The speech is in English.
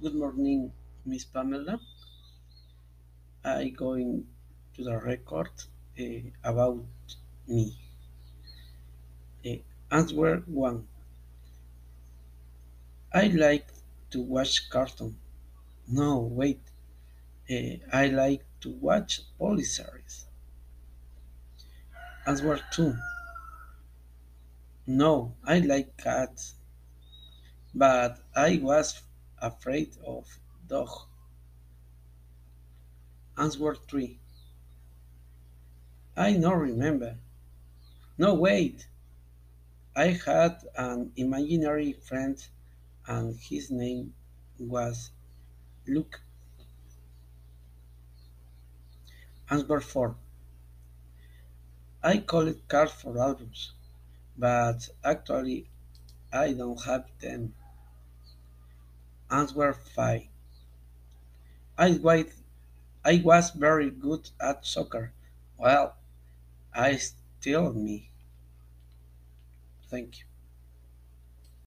Good morning, Miss Pamela. I going to the record uh, about me. Uh, answer one. I like to watch cartoon. No, wait. Uh, I like to watch police series. Answer two. No, I like cats, but I was afraid of dog. Answer three. I no remember. No, wait. I had an imaginary friend and his name was Luke. Answer 4. I collect cards for albums, but actually I don't have them. Answer 5. I, I was very good at soccer. Well, I still me. Thank you.